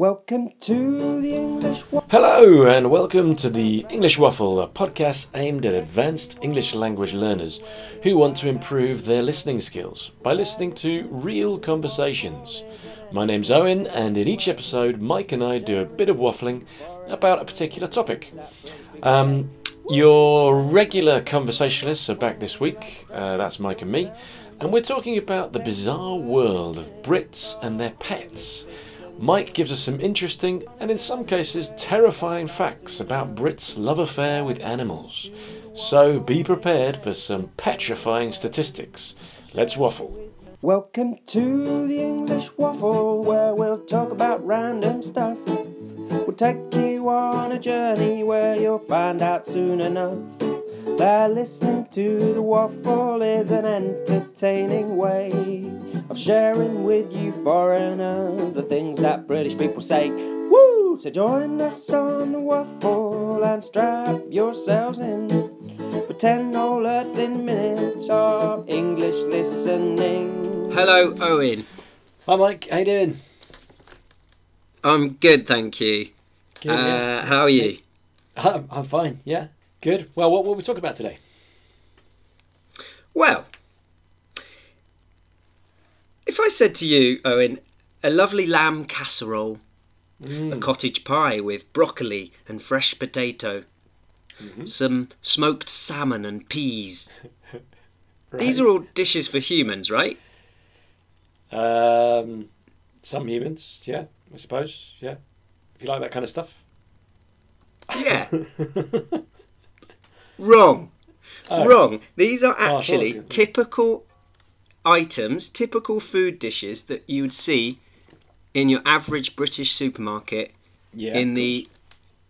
Welcome to the English Waffle. Hello, and welcome to the English Waffle, a podcast aimed at advanced English language learners who want to improve their listening skills by listening to real conversations. My name's Owen, and in each episode, Mike and I do a bit of waffling about a particular topic. Um, your regular conversationalists are back this week, uh, that's Mike and me, and we're talking about the bizarre world of Brits and their pets. Mike gives us some interesting and in some cases terrifying facts about Brits' love affair with animals. So be prepared for some petrifying statistics. Let's waffle. Welcome to the English Waffle, where we'll talk about random stuff. We'll take you on a journey where you'll find out soon enough that listening to the waffle is an entertaining way of sharing with you foreigners the things that British people say. Woo! So join us on the waffle and strap yourselves in for 10 whole earthing minutes of English listening. Hello, Owen. Hi Mike, how you doing? I'm good, thank you. Good, uh, yeah. How are you? I'm, I'm fine, yeah. Good. Well, what will we talk about today? Well, if I said to you, Owen, a lovely lamb casserole, a Mm, cottage pie with broccoli and fresh potato, mhm. some smoked salmon and peas. Right. These are all dishes for humans, right? Um, some humans, yeah, I suppose, yeah. If you like that kind of stuff. Yeah. Wrong. Oh, Wrong. These are oh, I thought it was actually good. typical items, typical food dishes that you would see in your average British supermarket Yeah, in the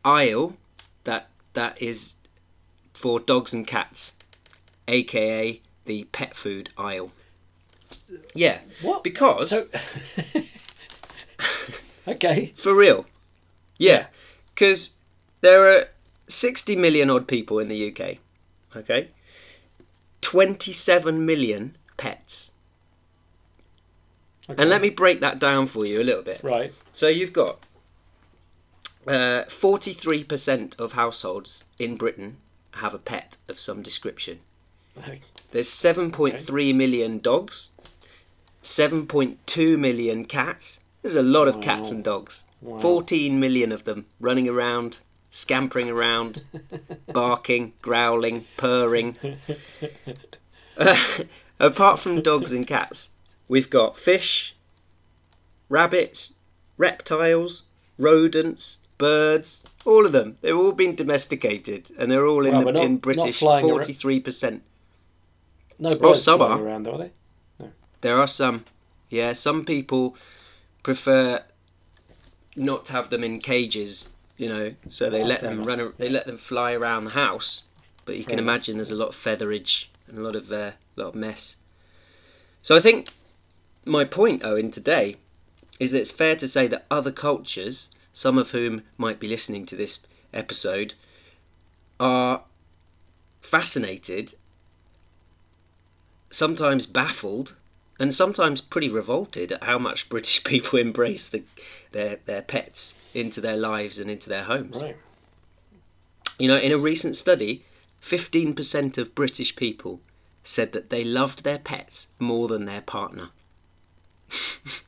aisle that that is for dogs and cats, aka the pet food aisle. Yeah. What? because So, okay. for real. Yeah, because there are 60 million odd people in the UK. Okay, 27 million pets. okay. And let me break that down for you a little bit. Right. So you've got uh, 43% of households in Britain have a pet of some description. There's 7.3 million dogs, 7.2 million cats. There's a lot of cats and dogs. Wow. 14 million of them running around, scampering around, barking, growling, purring. Uh, apart from dogs and cats, we've got fish, rabbits, reptiles, rodents, birds, all of them. They've all been domesticated and they're all in, Well, the, not- in British 43%. No birds some are. around, are they? There are some, yeah, some people prefer not to have them in cages, you know, so they Oh, let them enough, run. a- They let them fly around the house, but you Fair can enough. imagine there's a lot of featherage and a lot of uh, lot of mess. So I think my point, Owen, today is that it's fair to say that other cultures, some of whom might be listening to this episode, are fascinated, sometimes baffled, and sometimes pretty revolted at how much British people embrace the, their their pets into their lives and into their homes. Right. You know, in a recent study, 15% of British people said that they loved their pets more than their partner.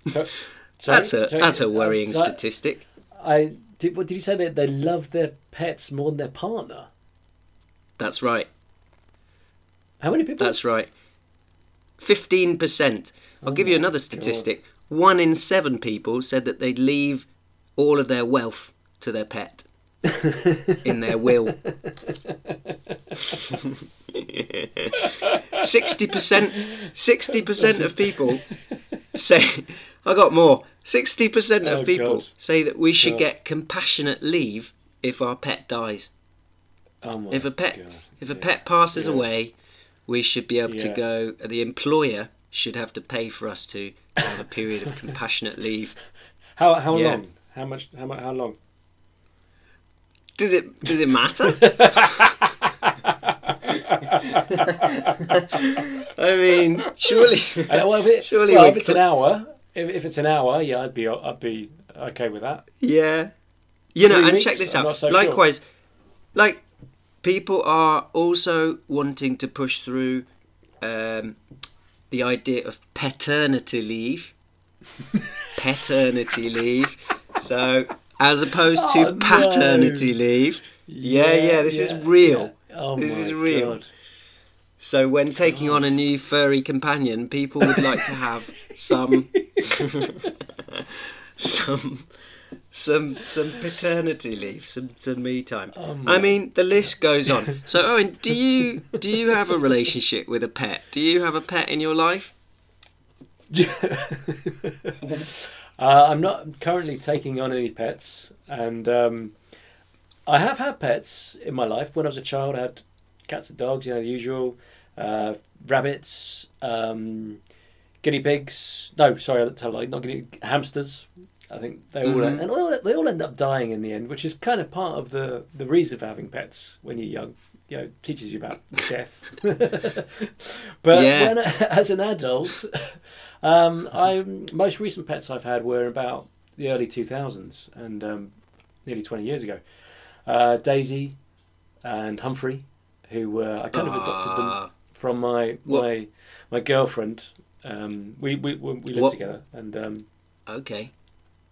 So, that's a sorry, that's a uh, worrying so statistic. I did. What did you say? That they love their pets more than their partner. That's right. How many people? That's right. 15%. I'll give you Oh another God. statistic. One in seven people said that they'd leave all of their wealth to their pet in their will. 60% 60% of people say I got more. 60% of Oh, people God. say that we should God. get compassionate leave if our pet dies. Oh If a pet God. if a Yeah. pet passes Yeah. away, we should be able to go. The employer should have to pay for us to have a period of compassionate leave. How how Yeah. long? How much? How much? How long? Does it does it matter? I mean, surely. Uh, well, if it, Surely well, if it's an hour, if, if it's an hour, yeah, I'd be I'd be okay with that. Yeah. You know, Three and weeks? check this out. so sure. Likewise, like people are also wanting to push through um, the idea of pawternity leave. pawternity leave. So, as opposed to Oh, no. paternity leave. Yeah, yeah, this is real. yeah. Oh This is real. God. So, when taking on a new furry companion, people would like to have some, some, some, some pawternity leave, some, some me time. Oh I mean, the list goes on. So, Owen, do you do you have a relationship with a pet? Do you have a pet in your life? uh, I'm not currently taking on any pets, and um, I have had pets in my life. When I was a child, I had cats and dogs, you know, the usual, uh, rabbits, um, guinea pigs. No, sorry, I tell like not guinea hamsters. I think they all Mhm. and all, they all end up dying in the end, which is kind of part of the the reason for having pets when you're young. You know, teaches you about death. but Yeah. when, as an adult, um, I most recent pets I've had were about the early two thousands and um, nearly twenty years ago. Uh, Daisy and Humphrey, who were I kind of adopted them Ah, from my What- my my girlfriend. Um, we we we we lived What- together, and um, Okay.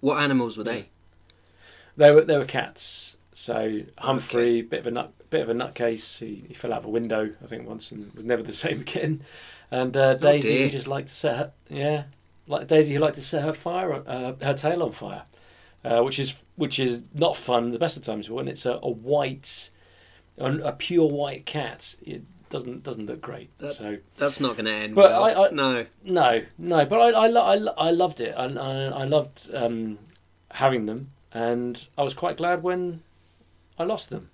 What animals were they? they were they were cats. So Humphrey, bit of a nut, bit of a nutcase. He, he fell out of a window, I think, once, and was never the same again. And uh, Daisy, dear. who just liked to set her, yeah, like Daisy, who liked to set her fire, on- uh, her tail on fire, uh, which is which is not fun the best of times. When it's a, a white, a, a pure white cat, it doesn't doesn't look great. That- so That's not going to end. But well. I- I- no. No, no, but I, I, lo- I, lo- I loved it. I, I, I loved um, having them, and I was quite glad when I lost them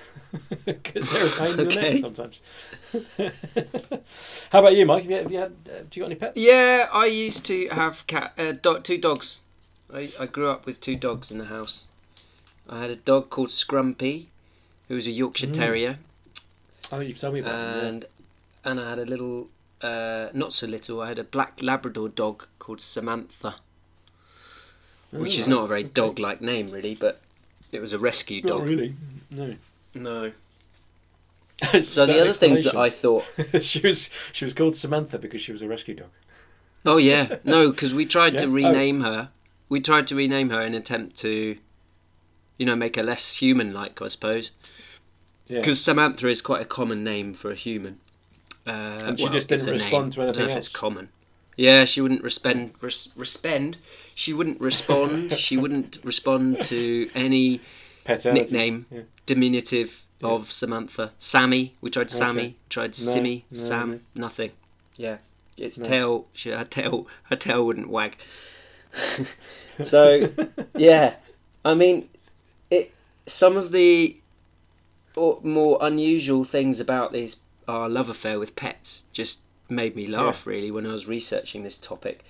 because they're a pain in the Okay. neck sometimes. How about you, Mike? Have you, have you had? Uh, do you got any pets? Yeah, I used to have cat, uh, do- two dogs. I, I grew up with two dogs in the house. I had a dog called Scrumpy, who was a Yorkshire Mm. Terrier, Oh, you've told me about them. and and I had a little, uh, not so little. I had a black Labrador dog called Samantha, which Oh, is not a very okay. dog-like name, really, but it was a rescue Not dog. really. No. No. So the other things that I thought she was she was called Samantha because she was a rescue dog. Oh yeah, no, because we tried to Yeah? Oh. rename her. We tried to rename her in an attempt to, you know, make her less human-like, I suppose. Yeah. Because Samantha is quite a common name for a human. Uh, And she well, just didn't respond name. to anything if it's common. Yeah, she wouldn't respond. Res, respond. She wouldn't respond. she wouldn't respond to any Paternity. nickname Yeah. diminutive Yeah. of Samantha. Sammy. We tried Sammy. Okay. Tried No, Simmy. no, Sam. no. Nothing. Yeah. Its tail. She, her tail. Her tail wouldn't wag. so yeah, I mean, it. Some of the more unusual things about this our love affair with pets just made me laugh really when I was researching this topic.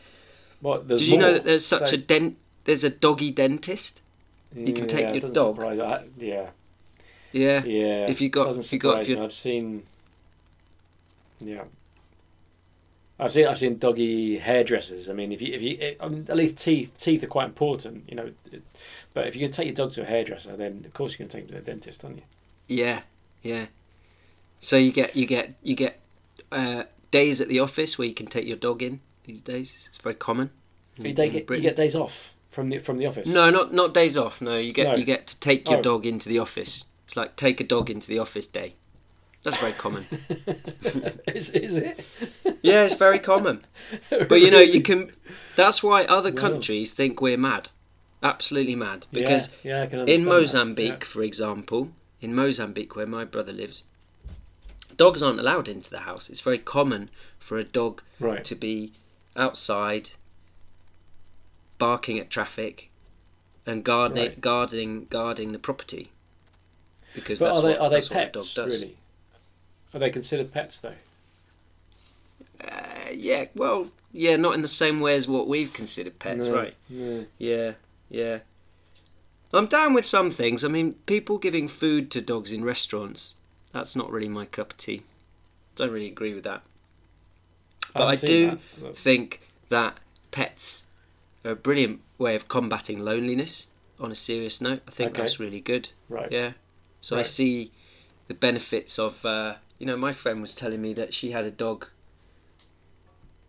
What? Did you know that there's such a dent? There's a doggy dentist. you can take Yeah, it your dog. I- yeah. Yeah. Yeah. If you got- if you got me. I've seen. Yeah. I've seen I've seen doggy hairdressers. I mean, if you if you I mean, at least teeth teeth are quite important, you know. it- But if you can take your dog to a hairdresser, then of course you can take them to the dentist, aren't you? Yeah, yeah. So you get you get you get uh, days at the office where you can take your dog in these days. It's very common. You, in get, you get days off from the from the office. No, not not days off. No, you get No. you get to take your Oh. dog into the office. It's like take a dog into the office day. That's very common. is, is it? yeah, it's very common. But you know, you can. That's why other Wow. countries think we're mad, absolutely mad. Because yeah, yeah, in. Mozambique, for example, in Mozambique where my brother lives, dogs aren't allowed into the house. It's very common for a dog Right. to be outside, barking at traffic, and guarding Right. guarding guarding the property. Because But that's are they what, are they that's what a dog pets really? Are they considered pets though? Uh, yeah, well, yeah, not in the same way as what we've considered pets, No, right? no. Yeah, yeah. I'm down with some things. I mean, people giving food to dogs in restaurants, that's not really my cup of tea. Don't really agree with that. But haven't I do that. think that pets are a brilliant way of combating loneliness. On a serious note, I think Okay. that's really good. Right. Yeah. So I see the benefits of. Uh, you know, my friend was telling me that she had a dog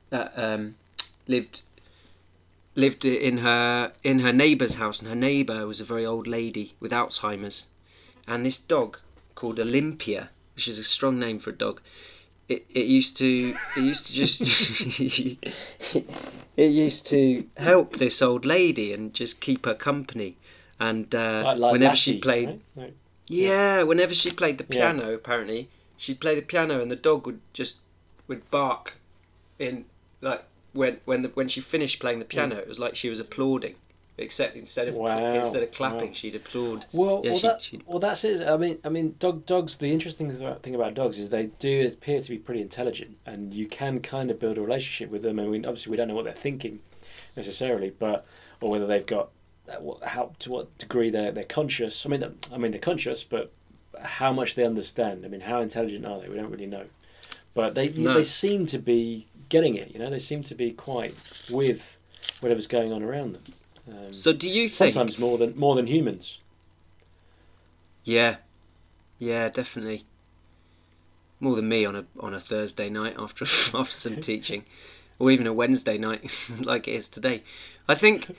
that um, lived lived in her in her neighbour's house, and her neighbour was a very old lady with Alzheimer's, and this dog called Olympia, which is a strong name for a dog. It, it used to it used to just it used to help this old lady and just keep her company and uh, Like, like whenever Lassie, she played right? Yeah, whenever she played the Yeah. piano, apparently she'd play the piano, and the dog would just would bark in like when when the, when she finished playing the piano, it was like she was applauding, except instead of Wow, instead of clapping, wow. she'd applaud. Well, Yeah, well, she- that, she- well, that's it. I mean, I mean, dog, dogs. The interesting thing about, dogs is they do appear to be pretty intelligent, and you can kind of build a relationship with them. I mean, obviously, we don't know what they're thinking necessarily, but or whether they've got uh, how to what degree they're they're conscious. I mean, I mean, they're conscious, but how much they understand. I mean, how intelligent are they? We don't really know, but they No. they seem to be getting it. You know, they seem to be quite with whatever's going on around them. Um, So do you think? sometimes more than more than humans. Yeah, yeah, definitely. More than me on a on a Thursday night after after some teaching, or even a Wednesday night like it is today. I think.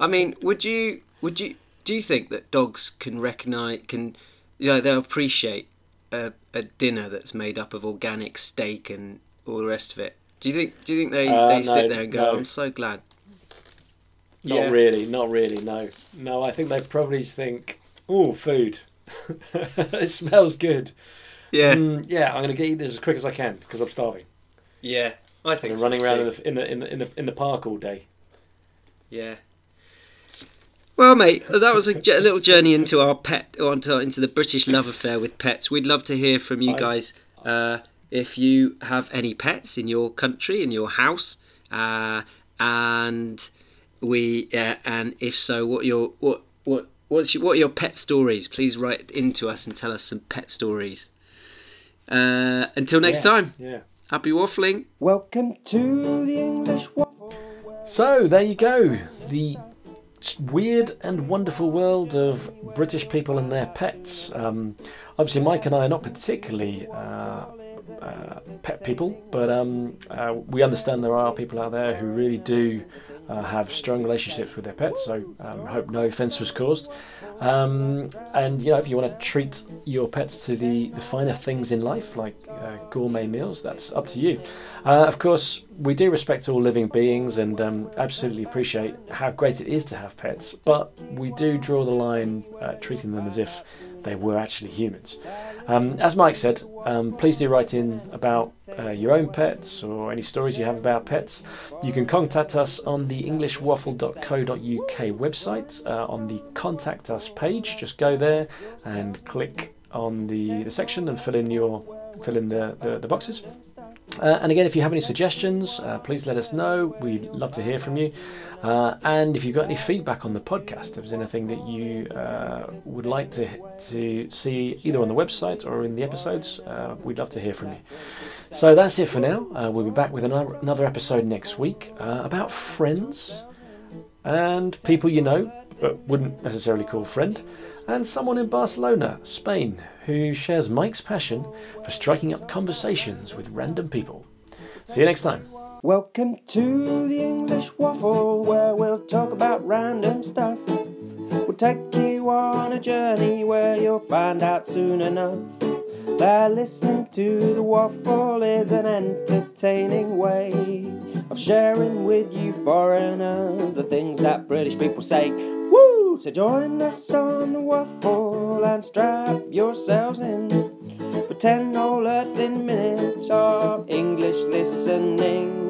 I mean, would you would you do you think that dogs can recognise can, you know, they'll appreciate a, a dinner that's made up of organic steak and all the rest of it? Do you think do you think they, Uh, they no, sit there and go, no. I'm so glad? Not Yeah. really, not really. No, no. I think they probably think, "Oh, food. it smells good. Yeah, Mm, yeah, I'm gonna get eat this as quick as I can because I'm starving. yeah. I think I'm so running around too. in the, in the in the in the in the park all day. Yeah. Well, mate, that was a little journey into our pet, or into, into the British love affair with pets. We'd love to hear from you I- guys uh, if you have any pets in your country, in your house, uh, and we, uh, and if so, what your what what what's your, what are your pet stories? Please write into us and tell us some pet stories. Uh, until next Yeah, time, Yeah. happy waffling. Welcome to the English Waffle. So there you go. The weird and wonderful world of British people and their pets. Um, obviously, Mike and I are not particularly uh, uh, pet people, but um, uh, we understand there are people out there who really do uh, have strong relationships with their pets. So um, hope no offence was caused. Um, and you know, if you want to treat your pets to the, the finer things in life, like uh, gourmet meals, that's up to you. Uh, of course, we do respect all living beings and um, absolutely appreciate how great it is to have pets, but we do draw the line uh, treating them as if they were actually humans. Um, as Mike said, um, please do write in about uh, your own pets or any stories you have about pets. You can contact us on the englishwaffle.co.uk website uh, on the contact us page. Just go there and click on the, the section and fill in your fill in the, the, the boxes. Uh, and again, if you have any suggestions, uh, please let us know. We'd love to hear from you. Uh, and if you've got any feedback on the podcast, if there's anything that you uh, would like to to see either on the website or in the episodes, uh, we'd love to hear from you. So that's it for now. Uh, we'll be back with another, another episode next week about friends and people you know but wouldn't necessarily call friend, and someone in Barcelona, Spain, who shares Mike's passion for striking up conversations with random people. See you next time. Welcome to the English Waffle, where we'll talk about random stuff. We'll take you on a journey where you'll find out soon enough that listening to the waffle is an entertaining way of sharing with you foreigners the things that British people say. So join us on the waffle and strap yourselves in for ten whole earthly minutes of English listening.